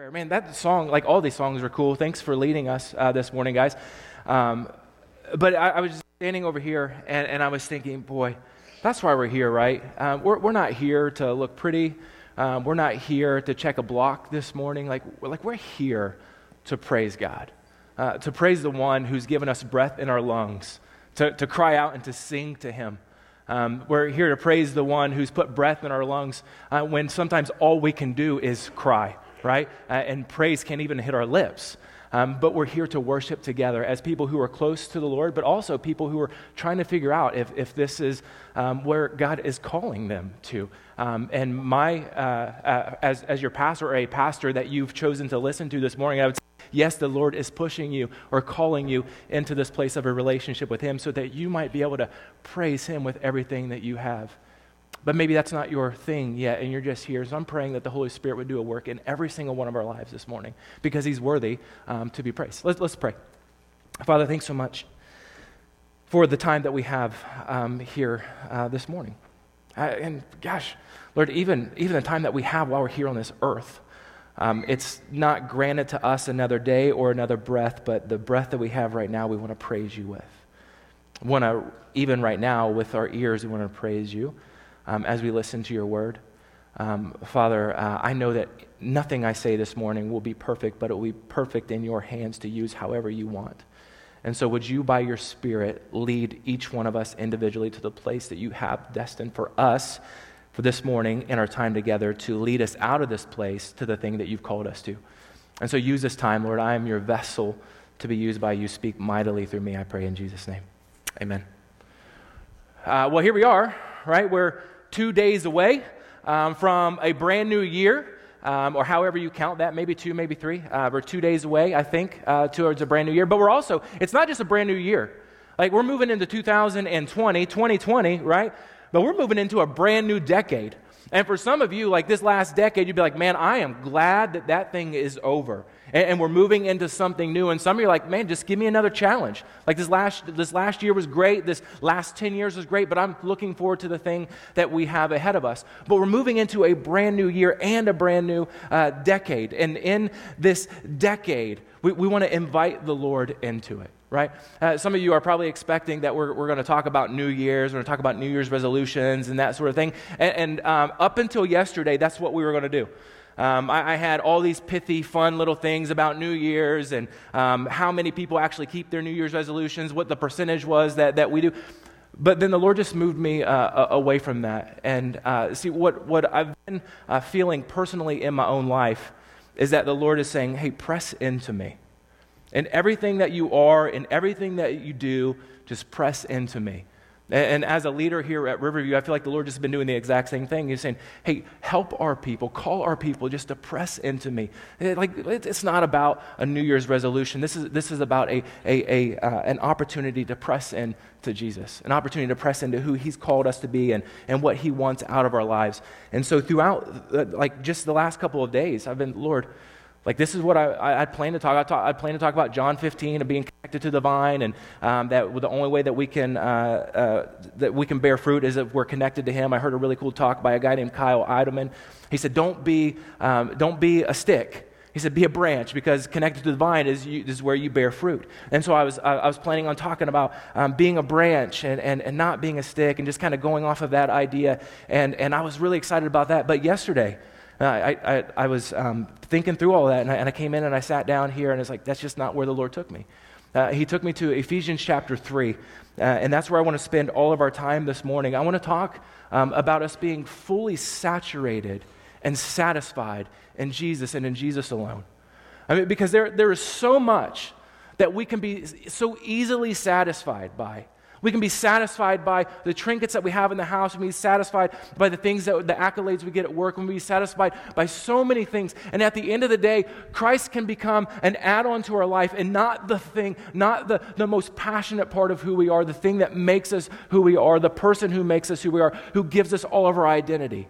prayer. Man, that song, like all these songs, are cool. Thanks for leading us uh, this morning, guys. Um, but I, I, was standing over here and, and, I was thinking, boy, that's why we're here, right? Um, we're, we're not here to look pretty. Um, we're not here to check a block this morning. Like, we're, like we're here to praise God, uh, to praise the one who's given us breath in our lungs, to, to cry out and to sing to Him. Um, we're here to praise the one who's put breath in our lungs uh, when sometimes all we can do is cry right? Uh, and praise can't even hit our lips. Um, but we're here to worship together as people who are close to the Lord, but also people who are trying to figure out if, if this is um, where God is calling them to. Um, and my, uh, uh, as, as your pastor or a pastor that you've chosen to listen to this morning, I would say, yes, the Lord is pushing you or calling you into this place of a relationship with Him so that you might be able to praise Him with everything that you have. But maybe that's not your thing yet, and you're just here. So I'm praying that the Holy Spirit would do a work in every single one of our lives this morning because He's worthy um, to be praised. Let's, let's pray. Father, thanks so much for the time that we have um, here uh, this morning. Uh, and gosh, Lord, even, even the time that we have while we're here on this earth, um, it's not granted to us another day or another breath, but the breath that we have right now, we want to praise you with. Want to, even right now, with our ears, we want to praise you um, as we listen to your word. Um, Father, uh, I know that nothing I say this morning will be perfect, but it will be perfect in your hands to use however you want. And so, would you, by your Spirit, lead each one of us individually to the place that you have destined for us for this morning in our time together to lead us out of this place to the thing that you've called us to? And so, use this time, Lord. I am your vessel to be used by you. Speak mightily through me, I pray in Jesus' name. Amen. Uh, well, here we are, right? We're two days away um, from a brand new year. Um, or however you count that, maybe two, maybe three. Uh, we're two days away, I think, uh, towards a brand new year. But we're also, it's not just a brand new year. Like we're moving into 2020, 2020, right? But we're moving into a brand new decade. And for some of you, like this last decade, you'd be like, man, I am glad that that thing is over. And, and, we're moving into something new. And some of you are like, man, just give me another challenge. Like this last, this last year was great. This last 10 years was great, but I'm looking forward to the thing that we have ahead of us. But we're moving into a brand new year and a brand new uh, decade. And in this decade, we, we want to invite the Lord into it right? Uh, some of you are probably expecting that we're, we're going to talk about New Year's, we're going to talk about New Year's resolutions and that sort of thing. And, and um, up until yesterday, that's what we were going to do. Um, I, I, had all these pithy, fun little things about New Year's and um, how many people actually keep their New Year's resolutions, what the percentage was that, that we do. But then the Lord just moved me uh, away from that. And uh, see, what, what I've been uh, feeling personally in my own life is that the Lord is saying, hey, press into me. And everything that you are and everything that you do, just press into me. And, as a leader here at Riverview, I feel like the Lord just has been doing the exact same thing. He's saying, hey, help our people, call our people just to press into me. Like, it's not about a New Year's resolution. This is, this is about a, a, a uh, an opportunity to press into Jesus, an opportunity to press into who He's called us to be and, and what He wants out of our lives. And so, throughout, uh, like, just the last couple of days, I've been, Lord, like, this is what I, I, I plan to talk. I, I plan to talk about John 15 and being connected to the vine, and um, that the only way that we can uh, uh, that we can bear fruit is if we're connected to Him. I heard a really cool talk by a guy named Kyle Idleman. He said, "Don't be um, don't be a stick." He said, "Be a branch because connected to the vine is, you, is where you bear fruit." And so I was I was planning on talking about um, being a branch and, and and not being a stick, and just kind of going off of that idea. And and I was really excited about that. But yesterday. I, I, I was um, thinking through all that, and I, and I, came in and I sat down here, and it's like, that's just not where the Lord took me. Uh, he took me to Ephesians chapter 3, uh, and that's where I want to spend all of our time this morning. I want to talk um, about us being fully saturated and satisfied in Jesus and in Jesus alone. I mean, because there, there is so much that we can be so easily satisfied by. We can be satisfied by the trinkets that we have in the house. We can be satisfied by the things that the accolades we get at work. We can be satisfied by so many things. And at the end of the day, Christ can become an add on to our life and not the thing, not the, the most passionate part of who we are, the thing that makes us who we are, the person who makes us who we are, who gives us all of our identity.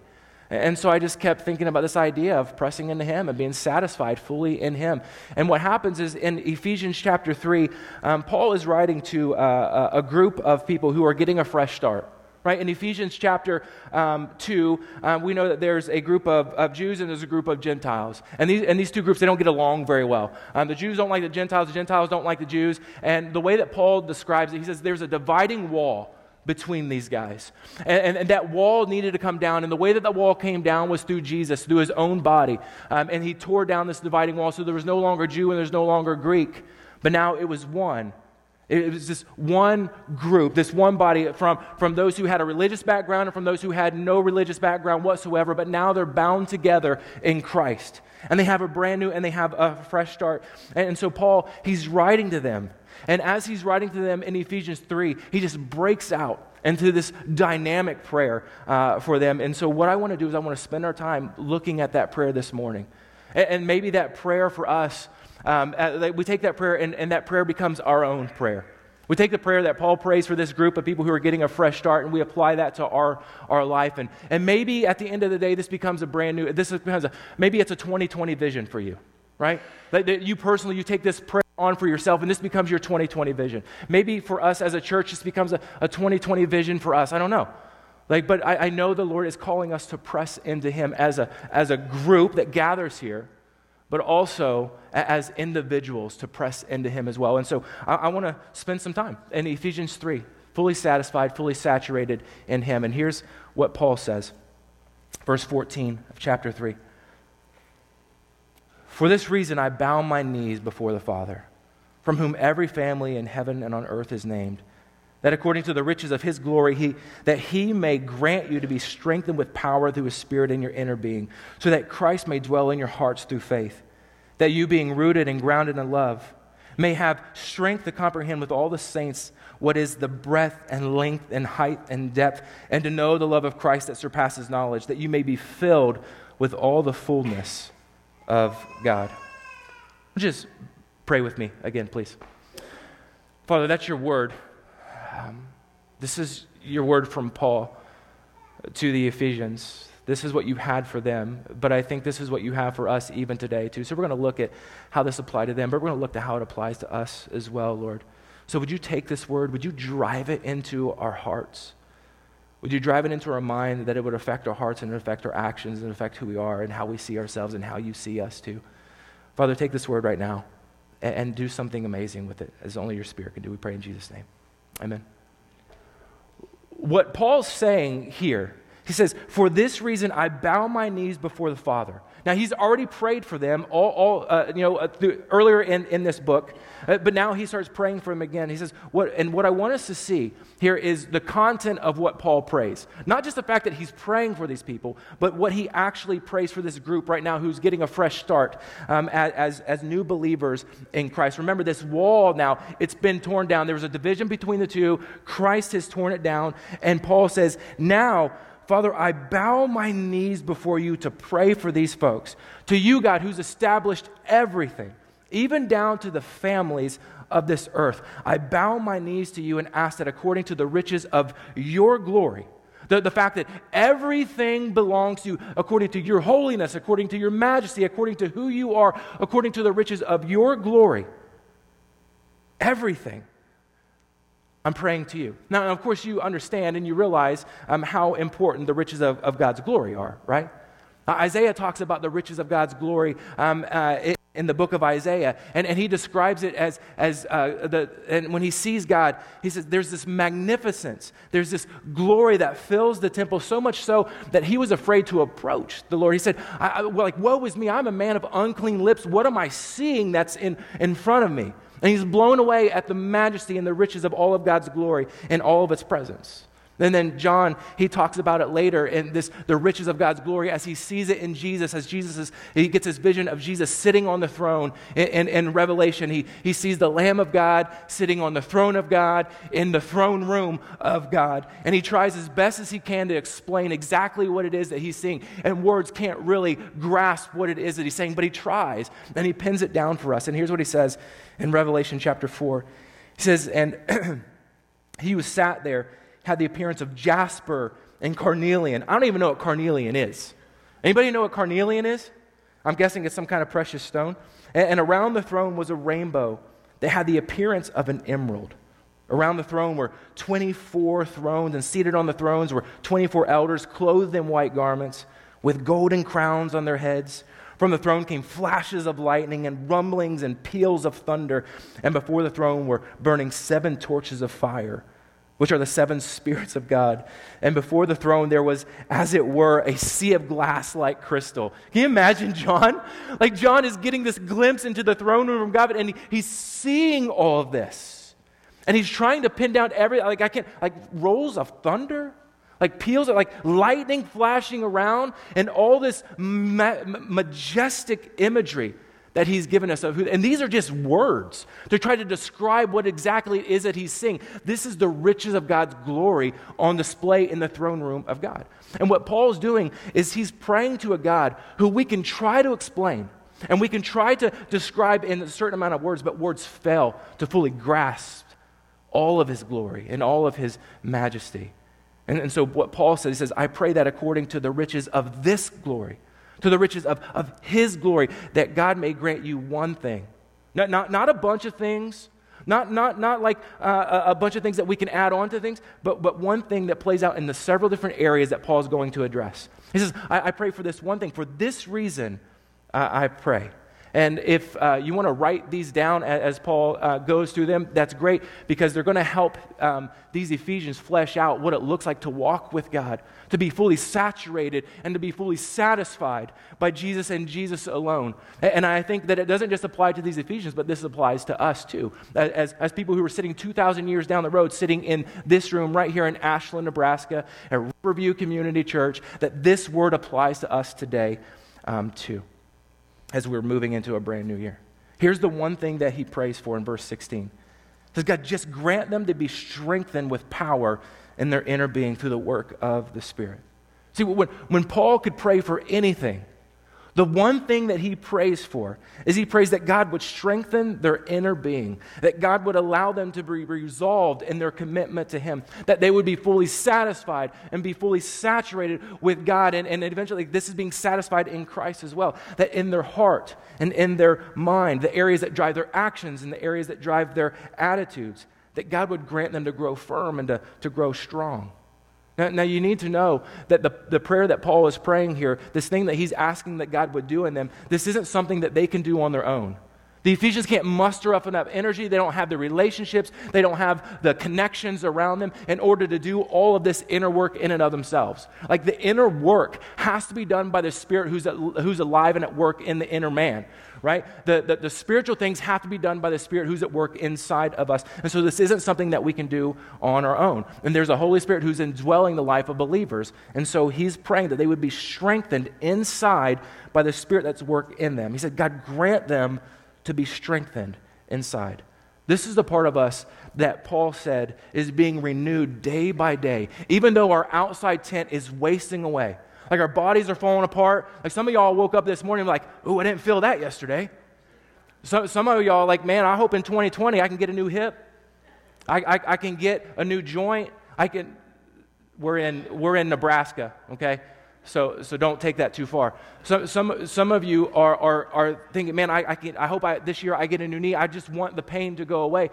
And so I just kept thinking about this idea of pressing into Him and being satisfied fully in Him. And what happens is in Ephesians chapter 3, um, Paul is writing to uh, a group of people who are getting a fresh start. right? In Ephesians chapter um, 2, um, we know that there's a group of, of, Jews and there's a group of Gentiles. And these, and these two groups, they don't get along very well. Um, the Jews don't like the Gentiles, the Gentiles don't like the Jews. And the way that Paul describes it, he says there's a dividing wall between these guys. And, and, and, that wall needed to come down. And the way that the wall came down was through Jesus, through his own body. Um, and he tore down this dividing wall so there was no longer Jew and there's no longer Greek, but now it was one. It was this one group, this one body from, from those who had a religious background and from those who had no religious background whatsoever, but now they're bound together in Christ. And they have a brand new and they have a fresh start. And, and so, Paul, he's writing to them. And as he's writing to them in Ephesians 3, he just breaks out into this dynamic prayer uh, for them. And so, what I want to do is, I want to spend our time looking at that prayer this morning. And, and maybe that prayer for us um, uh, we take that prayer, and, and that prayer becomes our own prayer. We take the prayer that Paul prays for this group of people who are getting a fresh start, and we apply that to our, our life. And, and maybe at the end of the day, this becomes a brand new, this becomes a, maybe it's a 2020 vision for you, right? That, that you personally, you take this prayer on for yourself, and this becomes your 2020 vision. Maybe for us as a church, this becomes a, a 2020 vision for us. I don't know. Like, but I, I know the Lord is calling us to press into Him as a, as a group that gathers here but also as individuals to press into Him as well. And so I, I want to spend some time in Ephesians 3, fully satisfied, fully saturated in Him. And here's what Paul says, verse 14 of chapter 3. For this reason I bow my knees before the Father, from whom every family in heaven and on earth is named that according to the riches of his glory he, that he may grant you to be strengthened with power through his spirit in your inner being so that christ may dwell in your hearts through faith that you being rooted and grounded in love may have strength to comprehend with all the saints what is the breadth and length and height and depth and to know the love of christ that surpasses knowledge that you may be filled with all the fullness of god. Just pray with me again please father that's your word um, this is your word from Paul to the Ephesians. This is what you had for them, but I think this is what you have for us even today, too. So we're going to look at how this applied to them, but we're going to look at how it applies to us as well, Lord. So would you take this word, would you drive it into our hearts? Would you drive it into our mind that it would affect our hearts and affect our actions and affect who we are and how we see ourselves and how you see us, too? Father, take this word right now and, and do something amazing with it, as only your Spirit can do. We pray in Jesus' name. Amen. What Paul's saying here, he says, For this reason I bow my knees before the Father. Now, he's already prayed for them all, all uh, you know, uh, earlier in, in this book, uh, but now he starts praying for them again. He says, what, and what I want us to see here is the content of what Paul prays. Not just the fact that he's praying for these people, but what he actually prays for this group right now who's getting a fresh start um, as, as new believers in Christ. Remember, this wall now, it's been torn down. There was a division between the two. Christ has torn it down. And Paul says, now, Father, I bow my knees before you to pray for these folks. To you, God, who's established everything, even down to the families of this earth. I bow my knees to you and ask that according to the riches of your glory, the, the fact that everything belongs to you according to your holiness, according to your majesty, according to who you are, according to the riches of your glory, everything I'm praying to you. Now, of course, you understand and you realize um, how important the riches of, of God's glory are, right? Uh, Isaiah talks about the riches of God's glory um, uh, in the book of Isaiah, and, and he describes it as, as uh, the, and when he sees God, he says, There's this magnificence, there's this glory that fills the temple, so much so that he was afraid to approach the Lord. He said, I, I, well, like, woe is me, I'm a man of unclean lips. What am I seeing that's in, in front of me? And he's blown away at the majesty and the riches of all of God's glory and all of its presence. And then John, he talks about it later in this, the riches of God's glory as he sees it in Jesus, as Jesus is, he gets his vision of Jesus sitting on the throne in, in, in, Revelation. He, he sees the Lamb of God sitting on the throne of God in the throne room of God. And he tries as best as he can to explain exactly what it is that he's seeing. And words can't really grasp what it is that he's saying, but he tries and he pins it down for us. And here's what he says in Revelation chapter 4. He says, And he was sat there had the appearance of jasper and carnelian. I don't even know what carnelian is. Anybody know what carnelian is? I'm guessing it's some kind of precious stone. And, and around the throne was a rainbow that had the appearance of an emerald. Around the throne were 24 thrones, and seated on the thrones were 24 elders, clothed in white garments, with golden crowns on their heads. From the throne came flashes of lightning and rumblings and peals of thunder. And before the throne were burning seven torches of fire, which are the seven spirits of God. And before the throne there was, as it were, a sea of glass like crystal. Can you imagine John? Like John is getting this glimpse into the throne room of God, and he's seeing all of this. And he's trying to pin down every, like, I can't, like, rolls of thunder, like peals of, like, lightning flashing around, and all this ma- majestic imagery that he's given us of who, and these are just words to try to describe what exactly it is that he's seeing. This is the riches of God's glory on display in the throne room of God. And what Paul's doing is he's praying to a God who we can try to explain. And we can try to describe in a certain amount of words, but words fail to fully grasp all of his glory and all of his majesty. And, and so, what Paul says, he says, I pray that according to the riches of this glory, to the riches of, of his glory, that God may grant you one thing. Not, not, not a bunch of things, not, not, not like uh, a bunch of things that we can add on to things, but, but one thing that plays out in the several different areas that Paul's going to address. He says, I, I pray for this one thing. For this reason, uh, I pray. And if uh, you want to write these down as, Paul uh, goes through them, that's great because they're going to help um, these Ephesians flesh out what it looks like to walk with God, to be fully saturated and to be fully satisfied by Jesus and Jesus alone. And I think that it doesn't just apply to these Ephesians, but this applies to us too. As, as people who were sitting 2,000 years down the road, sitting in this room right here in Ashland, Nebraska, at Riverview Community Church, that this word applies to us today um, too as we're moving into a brand new year. Here's the one thing that he prays for in verse 16. Does God just grant them to be strengthened with power in their inner being through the work of the Spirit? See, when, when Paul could pray for anything, the one thing that he prays for is he prays that God would strengthen their inner being, that God would allow them to be resolved in their commitment to him, that they would be fully satisfied and be fully saturated with God. And, and eventually, this is being satisfied in Christ as well, that in their heart and in their mind, the areas that drive their actions and the areas that drive their attitudes, that God would grant them to grow firm and to, to grow strong. Now, now, you need to know that the, the prayer that Paul is praying here, this thing that he's asking that God would do in them, this isn't something that they can do on their own. The Ephesians can't muster up enough energy. They don't have the relationships. They don't have the connections around them in order to do all of this inner work in and of themselves. Like the inner work has to be done by the Spirit who's, who's alive and at work in the inner man right? The, the, the, spiritual things have to be done by the Spirit who's at work inside of us. And so this isn't something that we can do on our own. And there's a Holy Spirit who's indwelling the life of believers. And so he's praying that they would be strengthened inside by the Spirit that's work in them. He said, God, grant them to be strengthened inside. This is the part of us that Paul said is being renewed day by day, even though our outside tent is wasting away. Like our bodies are falling apart. Like some of y'all woke up this morning like, oh, I didn't feel that yesterday. So, some of y'all like, man, I hope in 2020 I can get a new hip. I, I, I can get a new joint. I can, we're in, we're in Nebraska, okay? So, so don't take that too far. So, some, some of you are, are, are thinking, man, I, I, can, I hope I, this year I get a new knee. I just want the pain to go away.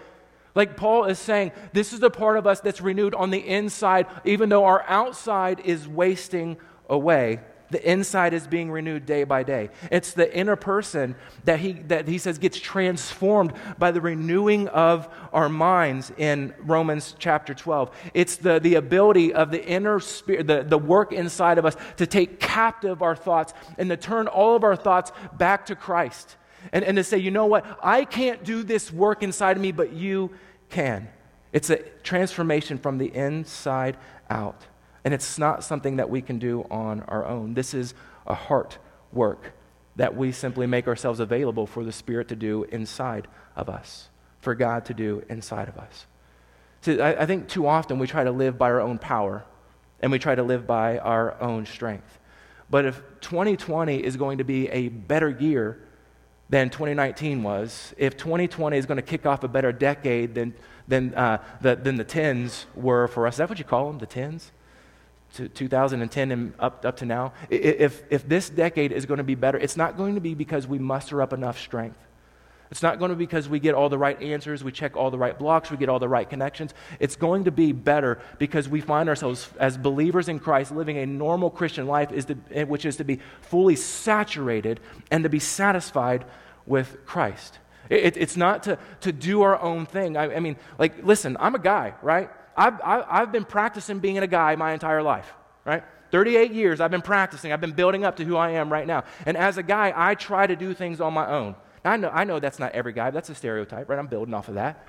Like Paul is saying, this is the part of us that's renewed on the inside, even though our outside is wasting away, the inside is being renewed day by day. It's the inner person that he, that he says gets transformed by the renewing of our minds in Romans chapter 12. It's the, the ability of the inner spirit, the, the work inside of us to take captive our thoughts and to turn all of our thoughts back to Christ. And, and to say, you know what? I can't do this work inside of me, but you can. It's a transformation from the inside out. And it's not something that we can do on our own. This is a heart work that we simply make ourselves available for the Spirit to do inside of us, for God to do inside of us. See, I, I think too often we try to live by our own power and we try to live by our own strength. But if 2020 is going to be a better year than 2019 was, if 2020 is going to kick off a better decade than, than, uh, the, than the tens were for us, is that what you call them, the tens? To 2010 and up, up to now, if, if this decade is going to be better, it's not going to be because we muster up enough strength. It's not going to be because we get all the right answers, we check all the right blocks, we get all the right connections. It's going to be better because we find ourselves as believers in Christ living a normal Christian life, is to, which is to be fully saturated and to be satisfied with Christ. It, it's not to, to do our own thing. I, I, mean, like, listen, I'm a guy, right? I've, I've been practicing being a guy my entire life, right? 38 years I've been practicing. I've been building up to who I am right now. And as a guy, I try to do things on my own. Now, I know, I know that's not every guy, that's a stereotype, right? I'm building off of that.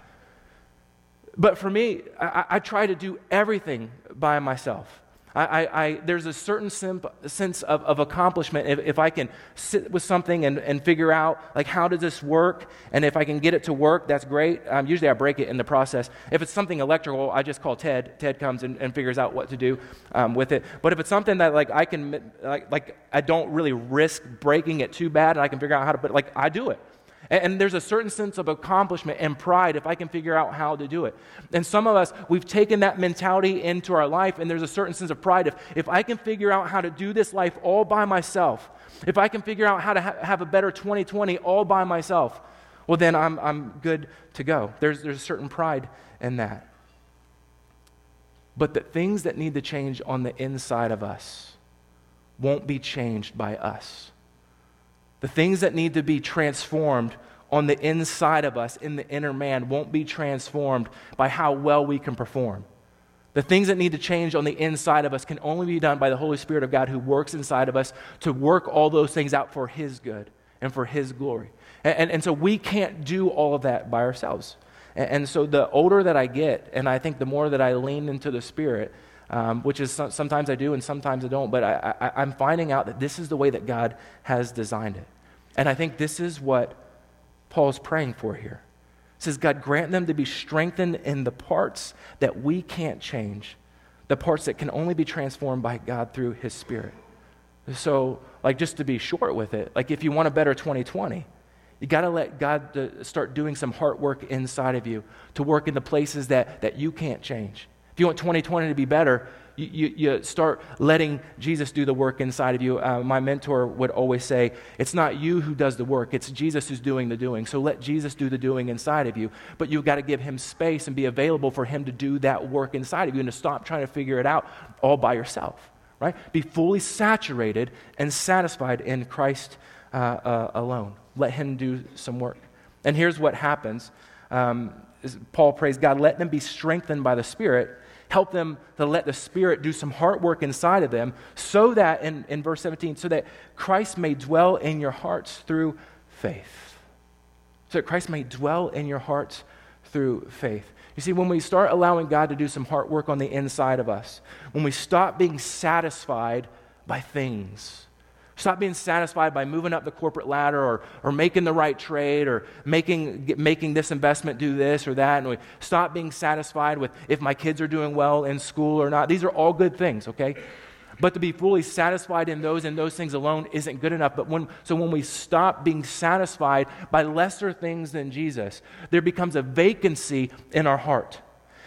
But for me, I, I try to do everything by myself. I, I, there's a certain simp, sense of, of accomplishment if, if, I can sit with something and, and figure out, like, how does this work? And if I can get it to work, that's great. Um, usually I break it in the process. If it's something electrical, I just call Ted. Ted comes and, and figures out what to do um, with it. But if it's something that, like, I can, like, like, I don't really risk breaking it too bad and I can figure out how to, but, like, I do it. And, there's a certain sense of accomplishment and pride if I can figure out how to do it. And some of us, we've taken that mentality into our life, and there's a certain sense of pride. If, if I can figure out how to do this life all by myself, if I can figure out how to ha- have a better 2020 all by myself, well, then I'm, I'm good to go. There's, there's a certain pride in that. But the things that need to change on the inside of us won't be changed by us. The things that need to be transformed on the inside of us, in the inner man, won't be transformed by how well we can perform. The things that need to change on the inside of us can only be done by the Holy Spirit of God who works inside of us to work all those things out for His good and for His glory. And, and, and so we can't do all of that by ourselves. And, and, so the older that I get, and I think the more that I lean into the Spirit, um, which is sometimes I do and sometimes I don't, but I, I, I'm finding out that this is the way that God has designed it. And I think this is what Paul's praying for here. He says, God, grant them to be strengthened in the parts that we can't change, the parts that can only be transformed by God through His Spirit. So, like, just to be short with it, like, if you want a better 2020, you got to let God uh, start doing some heart work inside of you to work in the places that, that you can't change. If you want 2020 to be better, you, you, you start letting Jesus do the work inside of you. Uh, my mentor would always say, It's not you who does the work, it's Jesus who's doing the doing. So let Jesus do the doing inside of you. But you've got to give him space and be available for him to do that work inside of you and to stop trying to figure it out all by yourself, right? Be fully saturated and satisfied in Christ uh, uh, alone. Let him do some work. And here's what happens. Um, Paul prays God, let them be strengthened by the Spirit help them to let the Spirit do some heart work inside of them so that, in, in verse 17, so that Christ may dwell in your hearts through faith. So that Christ may dwell in your hearts through faith. You see, when we start allowing God to do some heart work on the inside of us, when we stop being satisfied by things, Stop being satisfied by moving up the corporate ladder or, or making the right trade or making, making this investment do this or that. And we stop being satisfied with if my kids are doing well in school or not. These are all good things, okay? But to be fully satisfied in those and those things alone isn't good enough. But when, so when we stop being satisfied by lesser things than Jesus, there becomes a vacancy in our heart.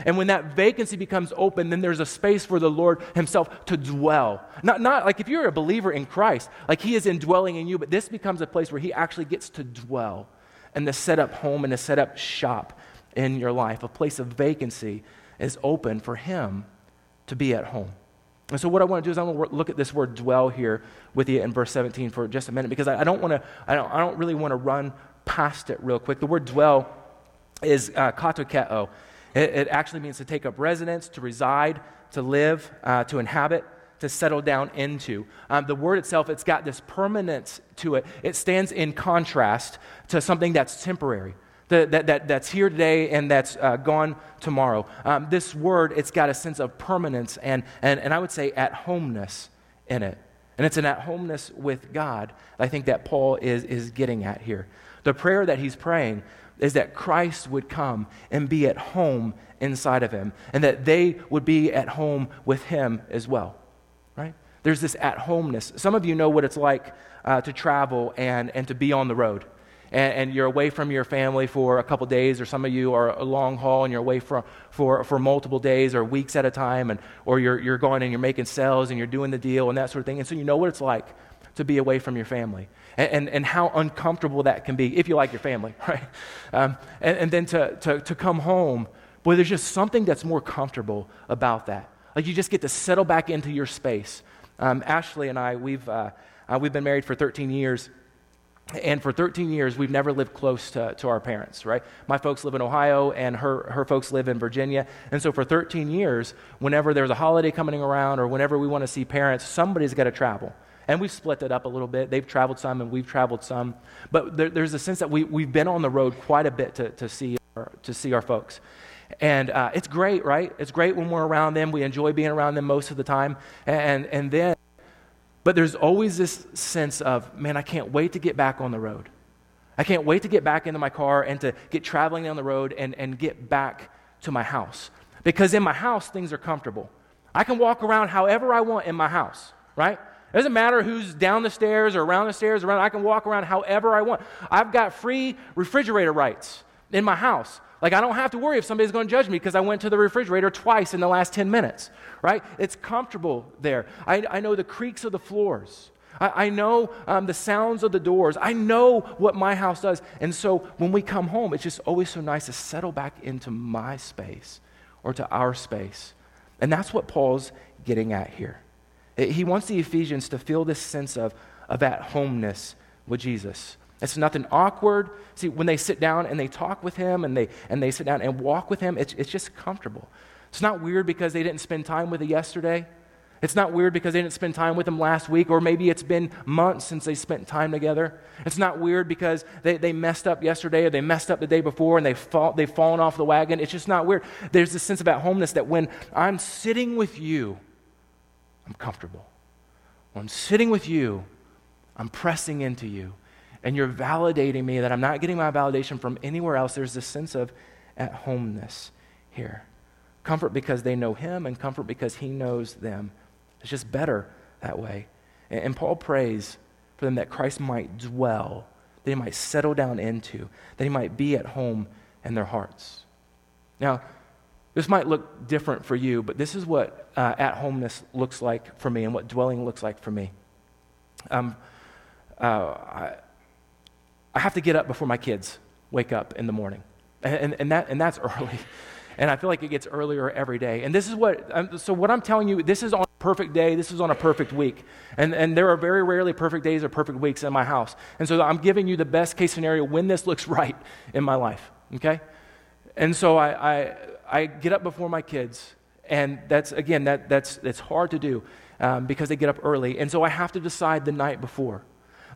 And when that vacancy becomes open, then there's a space for the Lord Himself to dwell. Not, not like if you're a believer in Christ, like He is indwelling in you, but this becomes a place where He actually gets to dwell and to set up home and to set up shop in your life. A place of vacancy is open for Him to be at home. And so, what I want to do is I want to look at this word dwell here with you in verse 17 for just a minute because I, I don't want to, I don't, I don't really want to run past it real quick. The word dwell is uh, katokeo. It, it actually means to take up residence, to reside, to live, uh, to inhabit, to settle down into. Um, the word itself, it's got this permanence to it. It stands in contrast to something that's temporary. that, that, that's here today and that's uh, gone tomorrow. Um, this word, it's got a sense of permanence and, and, and I would say at homeness in it. And it's an at homeness with God, I think that Paul is, is getting at here. The prayer that he's praying is that Christ would come and be at home inside of him, and that they would be at home with him as well. Right? There's this at homeness. Some of you know what it's like uh, to travel and, and to be on the road. And, and, you're away from your family for a couple days, or some of you are a long haul and you're away for, for, for multiple days or weeks at a time, and, or you're, you're going and you're making sales and you're doing the deal and that sort of thing. And so you know what it's like to be away from your family and, and, and how uncomfortable that can be if you like your family, right? Um, and, and then to, to, to come home, boy, there's just something that's more comfortable about that. Like you just get to settle back into your space. Um, Ashley and I, we've, uh, uh, we've been married for 13 years. And for 13 years, we've never lived close to, to our parents, right? My folks live in Ohio, and her, her folks live in Virginia. And so for 13 years, whenever there's a holiday coming around or whenever we want to see parents, somebody's got to travel. And we've split it up a little bit. They've traveled some, and we've traveled some. But there, there's a sense that we, we've been on the road quite a bit to, to, see, our, to see our folks. And uh, it's great, right? It's great when we're around them. We enjoy being around them most of the time. And, and then but there's always this sense of, man, I can't wait to get back on the road. I can't wait to get back into my car and to get traveling down the road and, and get back to my house. Because in my house, things are comfortable. I can walk around however I want in my house, right? It doesn't matter who's down the stairs or around the stairs, around, I can walk around however I want. I've got free refrigerator rights in my house. Like, I don't have to worry if somebody's going to judge me because I went to the refrigerator twice in the last 10 minutes, right? It's comfortable there. I, I know the creaks of the floors. I, I know um, the sounds of the doors. I know what my house does. And so when we come home, it's just always so nice to settle back into my space or to our space. And that's what Paul's getting at here. He wants the Ephesians to feel this sense of, of at homeness with Jesus. It's nothing awkward. See, when they sit down and they talk with him and they, and they sit down and walk with him, it's, it's just comfortable. It's not weird because they didn't spend time with him yesterday. It's not weird because they didn't spend time with him last week, or maybe it's been months since they spent time together. It's not weird because they, they messed up yesterday or they messed up the day before and they fall, they've fallen off the wagon. It's just not weird. There's this sense of at homeness that when I'm sitting with you, I'm comfortable. When I'm sitting with you, I'm pressing into you and you're validating me that I'm not getting my validation from anywhere else. There's this sense of at homeness here. Comfort because they know him, and comfort because he knows them. It's just better that way. And, and Paul prays for them that Christ might dwell, that he might settle down into, that he might be at home in their hearts. Now, this might look different for you, but this is what uh, at homeness looks like for me and what dwelling looks like for me. Um, uh, I, I have to get up before my kids wake up in the morning. And, and, and, that, and that's early. And I feel like it gets earlier every day. And this is what, um, so what I'm telling you, this is on a perfect day, this is on a perfect week. And, and there are very rarely perfect days or perfect weeks in my house. And so I'm giving you the best case scenario when this looks right in my life, okay? And so I, I, I get up before my kids. And that's, again, that, that's, that's hard to do um, because they get up early. And so I have to decide the night before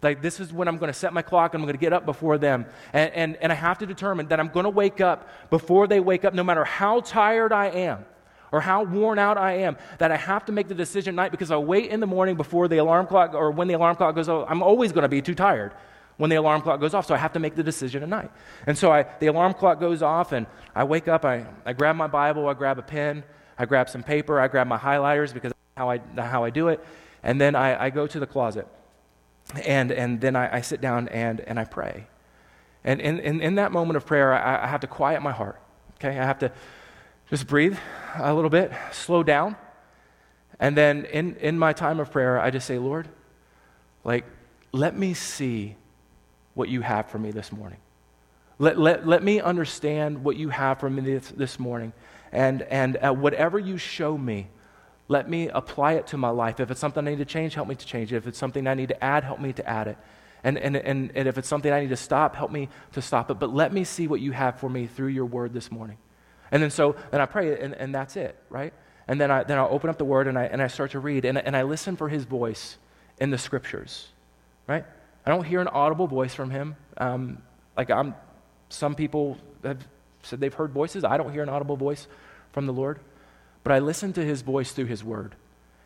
like, this is when I'm going to set my clock and I'm going to get up before them. And, and, and I have to determine that I'm going to wake up before they wake up, no matter how tired I am or how worn out I am, that I have to make the decision at night because I wait in the morning before the alarm clock or when the alarm clock goes off. I'm always going to be too tired when the alarm clock goes off, so I have to make the decision at night. And so I, the alarm clock goes off, and I wake up, I, I grab my Bible, I grab a pen, I grab some paper, I grab my highlighters because how I, how I do it, and then I, I go to the closet. And, and then I, I sit down and, and I pray. And in, in, in that moment of prayer, I, I have to quiet my heart. Okay? I have to just breathe a little bit, slow down. And then in, in my time of prayer, I just say, Lord, like, let me see what you have for me this morning. Let, let, let me understand what you have for me this, this morning. And, and uh, whatever you show me, let me apply it to my life. If it's something I need to change, help me to change it. If it's something I need to add, help me to add it. And, and, and, and if it's something I need to stop, help me to stop it. But let me see what you have for me through your word this morning. And then so, then I pray, and, and that's it, right? And then, I, then I'll open up the word and I, and I start to read, and, and I listen for his voice in the scriptures, right? I don't hear an audible voice from him. Um, like I'm, some people have said they've heard voices. I don't hear an audible voice from the Lord but I listen to his voice through his word.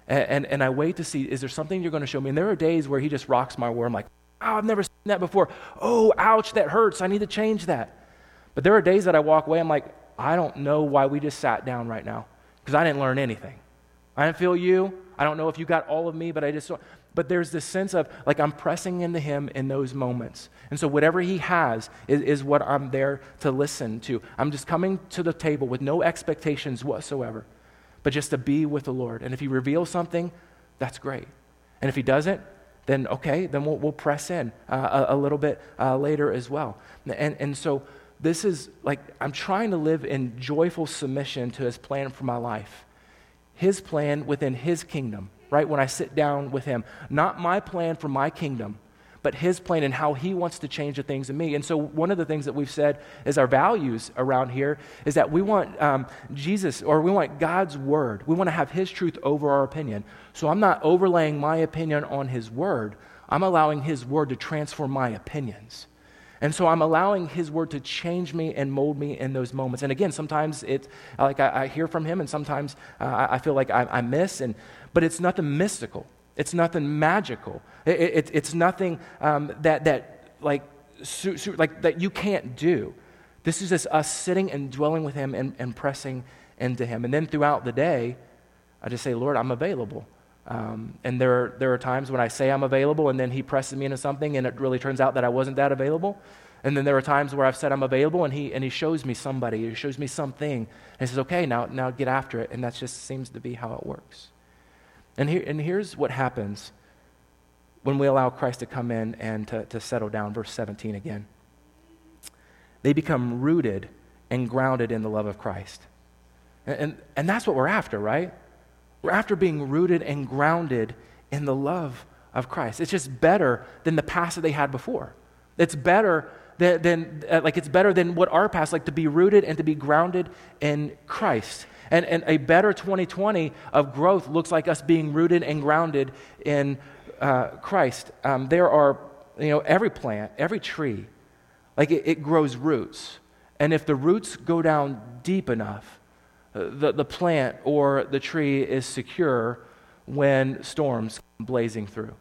And, and, and, I wait to see, is there something you're going to show me? And there are days where he just rocks my world. I'm like, oh, I've never seen that before. Oh, ouch, that hurts. I need to change that. But there are days that I walk away, I'm like, I don't know why we just sat down right now because I didn't learn anything. I didn't feel you. I don't know if you got all of me, but I just, but there's this sense of like I'm pressing into him in those moments. And so whatever he has is, is what I'm there to listen to. I'm just coming to the table with no expectations whatsoever but just to be with the Lord. And if He reveals something, that's great. And if He doesn't, then okay, then we'll, we'll press in uh, a, a, little bit uh, later as well. And, and so this is like, I'm trying to live in joyful submission to his plan for my life, his plan within his kingdom, right? When I sit down with him, not my plan for my kingdom but his plan and how he wants to change the things in me. And so, one of the things that we've said is our values around here is that we want um, Jesus or we want God's word. We want to have his truth over our opinion. So, I'm not overlaying my opinion on his word, I'm allowing his word to transform my opinions. And so I'm allowing His word to change me and mold me in those moments. And again, sometimes it's like I, I hear from Him, and sometimes uh, I feel like I, I miss, and, but it's nothing mystical. It's nothing magical. It, it, it's nothing um, that, that, like, su- su- like, that you can't do. This is just us sitting and dwelling with Him and, and pressing into Him. And then throughout the day, I just say, Lord, I'm available. Um, and there, there are times when I say I'm available, and then He presses me into something, and it really turns out that I wasn't that available. And then there are times where I've said I'm available, and He, and he shows me somebody, He shows me something, and He says, okay, now, now get after it. And that just seems to be how it works. And, here, and here's what happens when we allow Christ to come in and to, to settle down. Verse 17 again. They become rooted and grounded in the love of Christ. And, and, and that's what we're after, right? After being rooted and grounded in the love of Christ. It's just better than the past that they had before. It's better than, than uh, like it's better than what our past like to be rooted and to be grounded in Christ. And, and a better 2020 of growth looks like us being rooted and grounded in uh, Christ. Um, there are, you know, every plant, every tree, like it, it, grows roots. And if the roots go down deep enough, the, the plant or the tree is secure when storms come blazing through.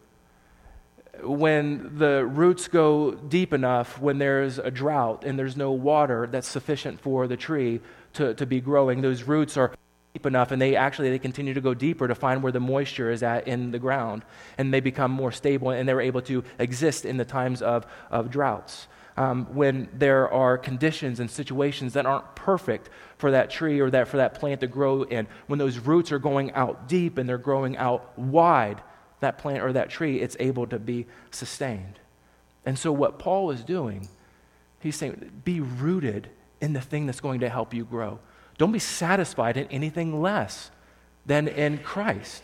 When the roots go deep enough, when there's a drought and there's no water that's sufficient for the tree to, to be growing. Those roots are deep enough and they actually they continue to go deeper to find where the moisture is at in the ground and they become more stable and they're able to exist in the times of, of droughts um, when there are conditions and situations that aren't perfect for that tree or that for that plant to grow in when those roots are going out deep and they're growing out wide that plant or that tree it's able to be sustained and so what paul is doing he's saying be rooted in the thing that's going to help you grow. Don't be satisfied in anything less than in Christ.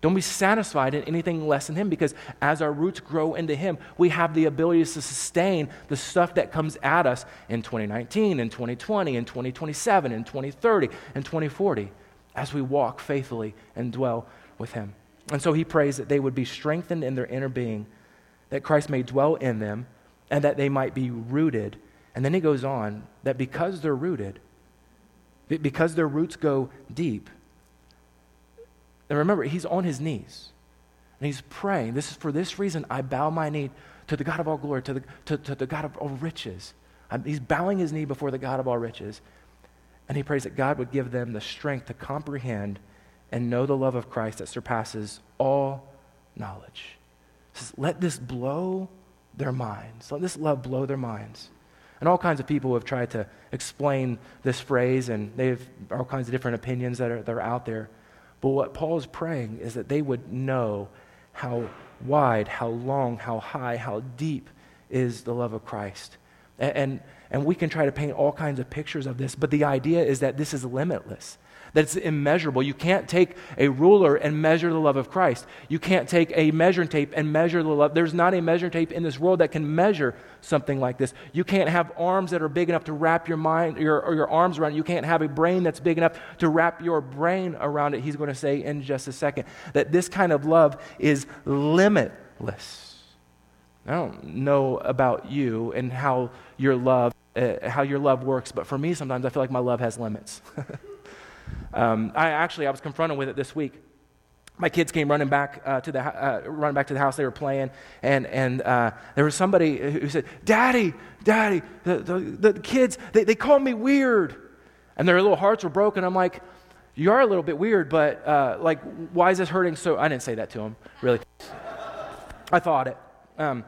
Don't be satisfied in anything less than Him because as our roots grow into Him, we have the ability to sustain the stuff that comes at us in 2019, in 2020, in 2027, in 2030, and 2040 as we walk faithfully and dwell with Him. And so He prays that they would be strengthened in their inner being, that Christ may dwell in them, and that they might be rooted and then he goes on that because they're rooted, because their roots go deep, and remember, he's on his knees and he's praying. This is for this reason I bow my knee to the God of all glory, to the, to, to the God of all riches. I'm, he's bowing his knee before the God of all riches. And he prays that God would give them the strength to comprehend and know the love of Christ that surpasses all knowledge. Says, Let this blow their minds. Let this love blow their minds. And all kinds of people have tried to explain this phrase, and they have all kinds of different opinions that are, that are out there. But what Paul is praying is that they would know how wide, how long, how high, how deep is the love of Christ. And, and, and we can try to paint all kinds of pictures of this, but the idea is that this is limitless that it's immeasurable. You can't take a ruler and measure the love of Christ. You can't take a measuring tape and measure the love. There's not a measuring tape in this world that can measure something like this. You can't have arms that are big enough to wrap your mind your, or your arms around it. You can't have a brain that's big enough to wrap your brain around it. He's going to say in just a second that this kind of love is limitless. I don't know about you and how your love uh, how your love works, but for me sometimes I feel like my love has limits. Um, I actually, I was confronted with it this week. My kids came running back uh, to the uh, running back to the house. They were playing, and and uh, there was somebody who said, "Daddy, Daddy, the, the, the kids they, they call me weird," and their little hearts were broken. I'm like, "You are a little bit weird, but uh, like, why is this hurting so?" I didn't say that to them, really. I thought it, um,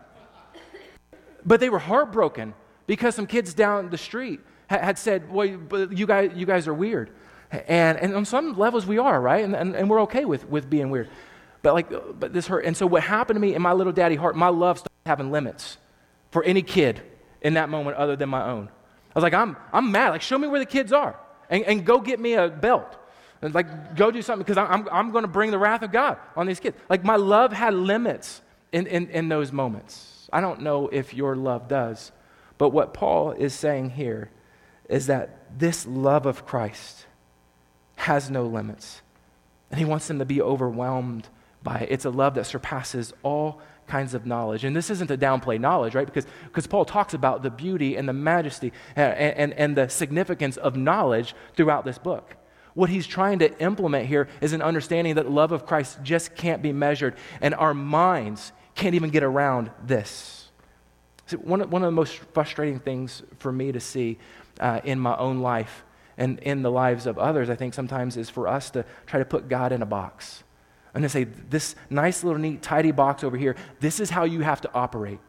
but they were heartbroken because some kids down the street had, had said, "Well, you guys, you guys are weird." And, and on some levels, we are, right? And, and, and we're okay with, with being weird. But like, but this hurt. And so what happened to me in my little daddy heart, my love started having limits for any kid in that moment other than my own. I was like, I'm, I'm mad. Like, show me where the kids are and, and go get me a belt. And like, go do something because I'm, I'm going to bring the wrath of God on these kids. Like, my love had limits in, in, in those moments. I don't know if your love does. But what Paul is saying here is that this love of Christ has no limits. And he wants them to be overwhelmed by it. It's a love that surpasses all kinds of knowledge. And this isn't to downplay knowledge, right? Because, because Paul talks about the beauty and the majesty and, and, and the significance of knowledge throughout this book. What he's trying to implement here is an understanding that love of Christ just can't be measured, and our minds can't even get around this. See, one, one of the most frustrating things for me to see uh, in my own life and in the lives of others, I think sometimes is for us to try to put God in a box and to say, this nice little neat tidy box over here, this is how you have to operate.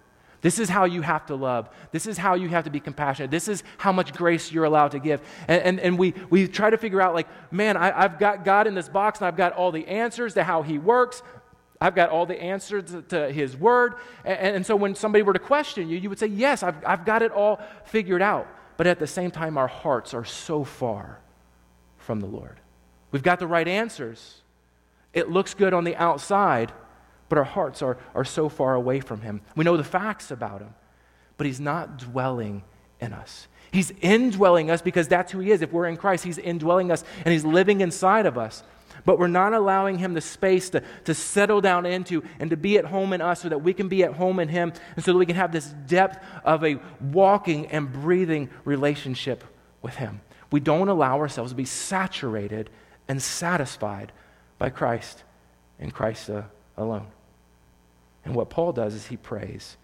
This is how you have to love. This is how you have to be compassionate. This is how much grace you're allowed to give. And, and, and we, we try to figure out, like, man, I, have got God in this box and I've got all the answers to how He works. I've got all the answers to, to His Word. And, and, so when somebody were to question you, you would say, yes, I've, I've got it all figured out. But at the same time, our hearts are so far from the Lord. We've got the right answers. It looks good on the outside, but our hearts are, are so far away from Him. We know the facts about Him, but He's not dwelling in us. He's indwelling us because that's who He is. If we're in Christ, He's indwelling us and He's living inside of us. But we're not allowing Him the space to, to settle down into and to be at home in us so that we can be at home in Him and so that we can have this depth of a walking and breathing relationship with Him. We don't allow ourselves to be saturated and satisfied by Christ and Christ uh, alone. And what Paul does is he prays,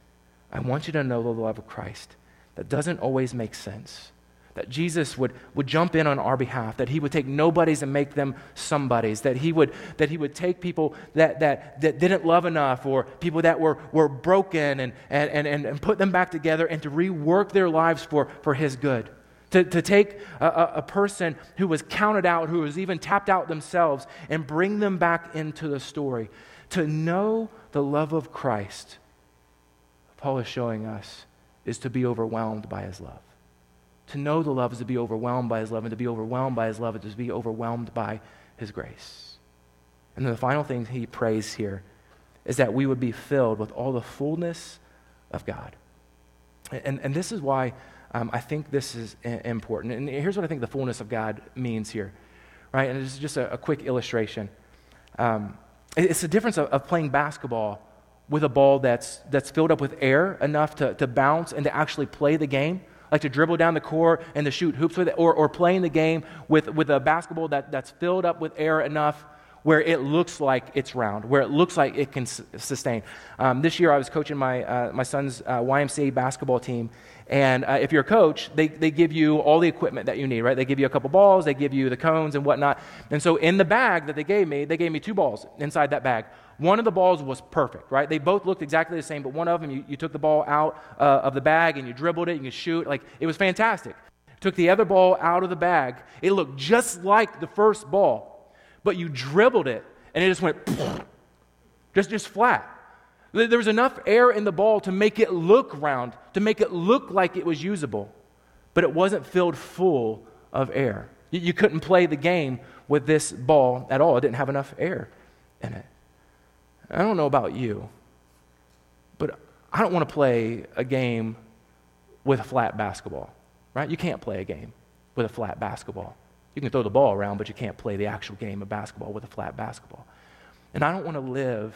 I want you to know the love of Christ that doesn't always make sense that Jesus would, would jump in on our behalf, that he would take nobodies and make them somebodies, that he would, that he would take people that, that, that didn't love enough or people that were, were broken and, and, and, and put them back together and to rework their lives for, for his good. To, to take a, a person who was counted out, who was even tapped out themselves, and bring them back into the story. To know the love of Christ, Paul is showing us, is to be overwhelmed by his love. To know the love is to be overwhelmed by his love, and to be overwhelmed by his love is to be overwhelmed by his grace. And then the final thing he prays here is that we would be filled with all the fullness of God. And, and this is why um, I think this is important. And here's what I think the fullness of God means here, right? And this is just a, a quick illustration. Um, it's the difference of, of, playing basketball with a ball that's, that's filled up with air enough to, to bounce and to actually play the game like to dribble down the court and to shoot hoops with it, or, or playing the game with, with a basketball that, that's filled up with air enough where it looks like it's round, where it looks like it can sustain. Um, this year, I was coaching my, uh, my son's uh, YMCA basketball team. And uh, if you're a coach, they, they give you all the equipment that you need, right? They give you a couple balls, they give you the cones and whatnot. And so in the bag that they gave me, they gave me two balls inside that bag. One of the balls was perfect, right? They both looked exactly the same, but one of them, you, you took the ball out uh, of the bag and you dribbled it and you shoot. Like, it was fantastic. Took the other ball out of the bag. It looked just like the first ball, but you dribbled it and it just went just, just flat. There was enough air in the ball to make it look round, to make it look like it was usable, but it wasn't filled full of air. You, you couldn't play the game with this ball at all, it didn't have enough air in it. I don't know about you, but I don't want to play a game with a flat basketball, right? You can't play a game with a flat basketball. You can throw the ball around, but you can't play the actual game of basketball with a flat basketball. And I don't want to live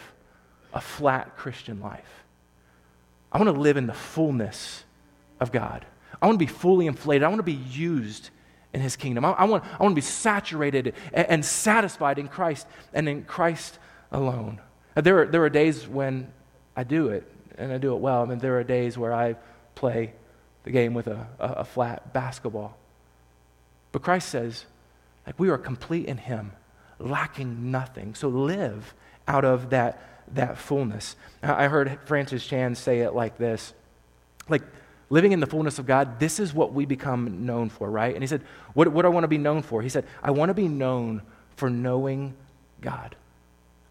a flat Christian life. I want to live in the fullness of God. I want to be fully inflated. I want to be used in His kingdom. I, I want, I want to be saturated and, and satisfied in Christ and in Christ alone. Uh, there are, there are days when I do it, and I do it well. I mean, there are days where I play the game with a, a, a flat basketball. But Christ says, like, we are complete in Him, lacking nothing. So live out of that, that fullness. I heard Francis Chan say it like this like, living in the fullness of God, this is what we become known for, right? And he said, What, what do I want to be known for? He said, I want to be known for knowing God.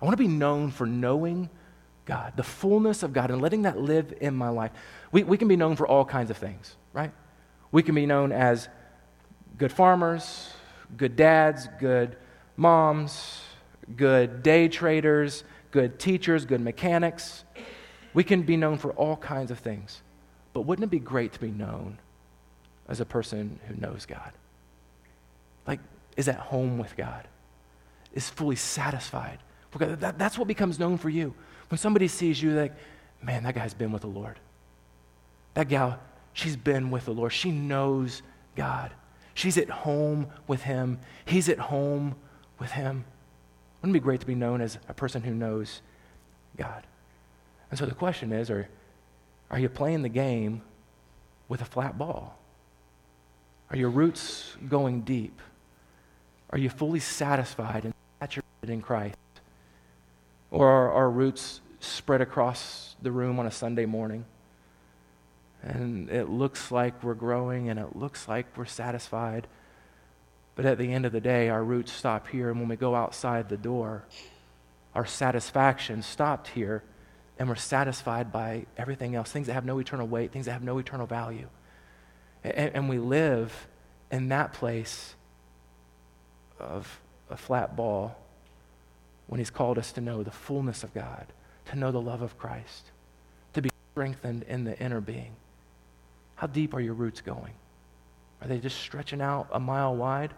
I want to be known for knowing God, the fullness of God, and letting that live in my life. We, we can be known for all kinds of things, right? We can be known as good farmers, good dads, good moms, good day traders, good teachers, good mechanics. We can be known for all kinds of things. But wouldn't it be great to be known as a person who knows God? Like, is at home with God, is fully satisfied. That, that's what becomes known for you. When somebody sees you, like, man, that guy's been with the Lord. That gal, she's been with the Lord. She knows God. She's at home with Him. He's at home with Him. Wouldn't it be great to be known as a person who knows God? And so the question is are, are you playing the game with a flat ball? Are your roots going deep? Are you fully satisfied and saturated in Christ? Or are our roots spread across the room on a Sunday morning? And it looks like we're growing and it looks like we're satisfied. But at the end of the day, our roots stop here. And when we go outside the door, our satisfaction stopped here and we're satisfied by everything else things that have no eternal weight, things that have no eternal value. And, and we live in that place of a flat ball when He's called us to know the fullness of God, to know the love of Christ, to be strengthened in the inner being. How deep are your roots going? Are they just stretching out a mile wide?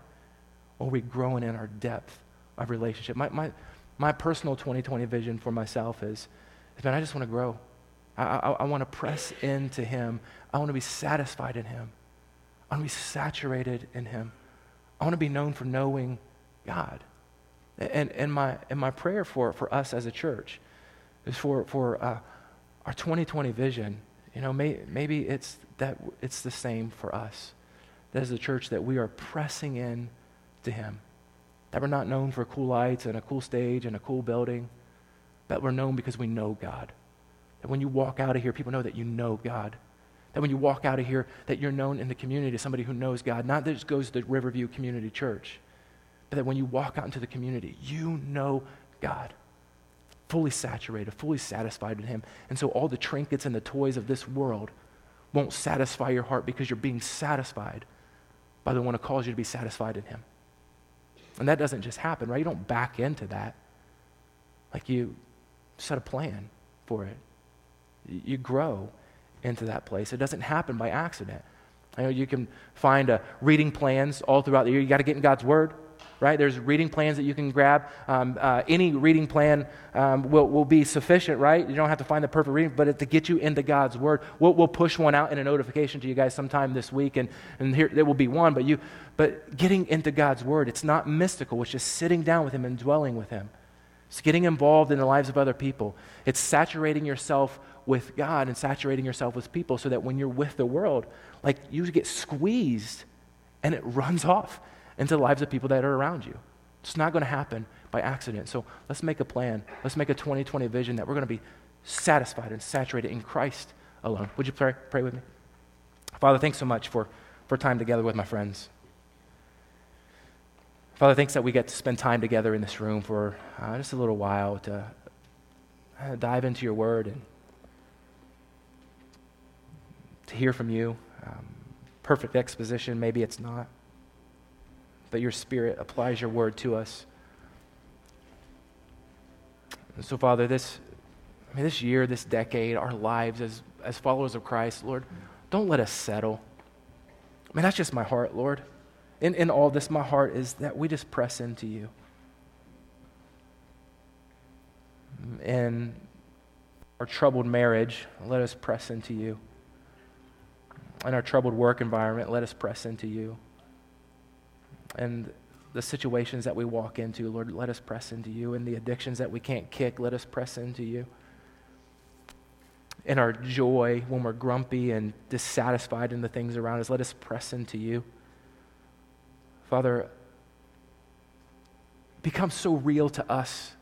Or are we growing in our depth of relationship? My, my, my personal 2020 vision for myself is, is man, I just want to grow. I, I, I want to press into Him. I want to be satisfied in Him. I want to be saturated in Him. I want to be known for knowing God. And, and, my, and my prayer for, for us as a church is for, for uh, our 2020 vision. You know, may, maybe it's that it's the same for us. That as a church that we are pressing in to Him. That we're not known for cool lights and a cool stage and a cool building. That we're known because we know God. That when you walk out of here, people know that you know God. That when you walk out of here, that you're known in the community as somebody who knows God. Not that just goes to the Riverview Community Church, but that when you walk out into the community, you know God. Fully saturated, fully satisfied in Him. And so all the trinkets and the toys of this world won't satisfy your heart because you're being satisfied by the one who calls you to be satisfied in Him. And that doesn't just happen, right? You don't back into that. Like you set a plan for it. You grow into that place. It doesn't happen by accident. I know you can find uh, reading plans all throughout the year. You got to get in God's Word, right? There's reading plans that you can grab. Um, uh, any reading plan um, will, will be sufficient, right? You don't have to find the perfect reading, but to get you into God's Word, we'll, we'll push one out in a notification to you guys sometime this week, and, and here there will be one. But you, but getting into God's Word, it's not mystical. It's just sitting down with Him and dwelling with Him. It's getting involved in the lives of other people. It's saturating yourself with God and saturating yourself with people so that when you're with the world, like you get squeezed and it runs off into the lives of people that are around you. It's not going to happen by accident. So let's make a plan. Let's make a 2020 vision that we're going to be satisfied and saturated in Christ alone. Would you pray, pray with me? Father, thanks so much for, for time together with my friends. Father, thanks that we get to spend time together in this room for uh, just a little while to uh, dive into your word and to hear from you. Um, perfect exposition, maybe it's not. But your spirit applies your word to us. And so, Father, this, I mean, this year, this decade, our lives as, as followers of Christ, Lord, don't let us settle. I mean, that's just my heart, Lord. In, in all this, my heart is that we just press into you. In our troubled marriage, let us press into you in our troubled work environment, let us press into you. And the situations that we walk into, Lord, let us press into you. And the addictions that we can't kick, let us press into you. In our joy, when we're grumpy and dissatisfied in the things around us, let us press into you. Father, become so real to us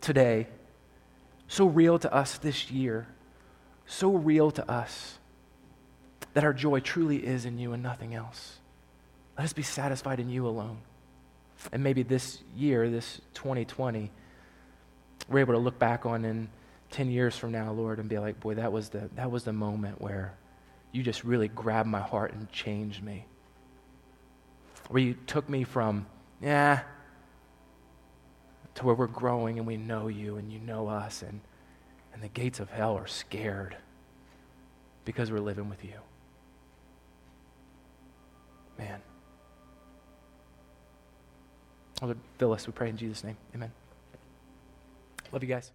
today, so real to us this year, so real to us that our joy truly is in you and nothing else. Let us be satisfied in you alone. And maybe this year, this 2020, we're able to look back on in 10 years from now, Lord, and be like, boy, that was the, that was the moment where you just really grabbed my heart and changed me. Where you took me from, yeah, to where we're growing and we know you and you know us, and, and the gates of hell are scared because we're living with you. Man. Lord, fill us, we pray in Jesus' name. Amen. Love you guys.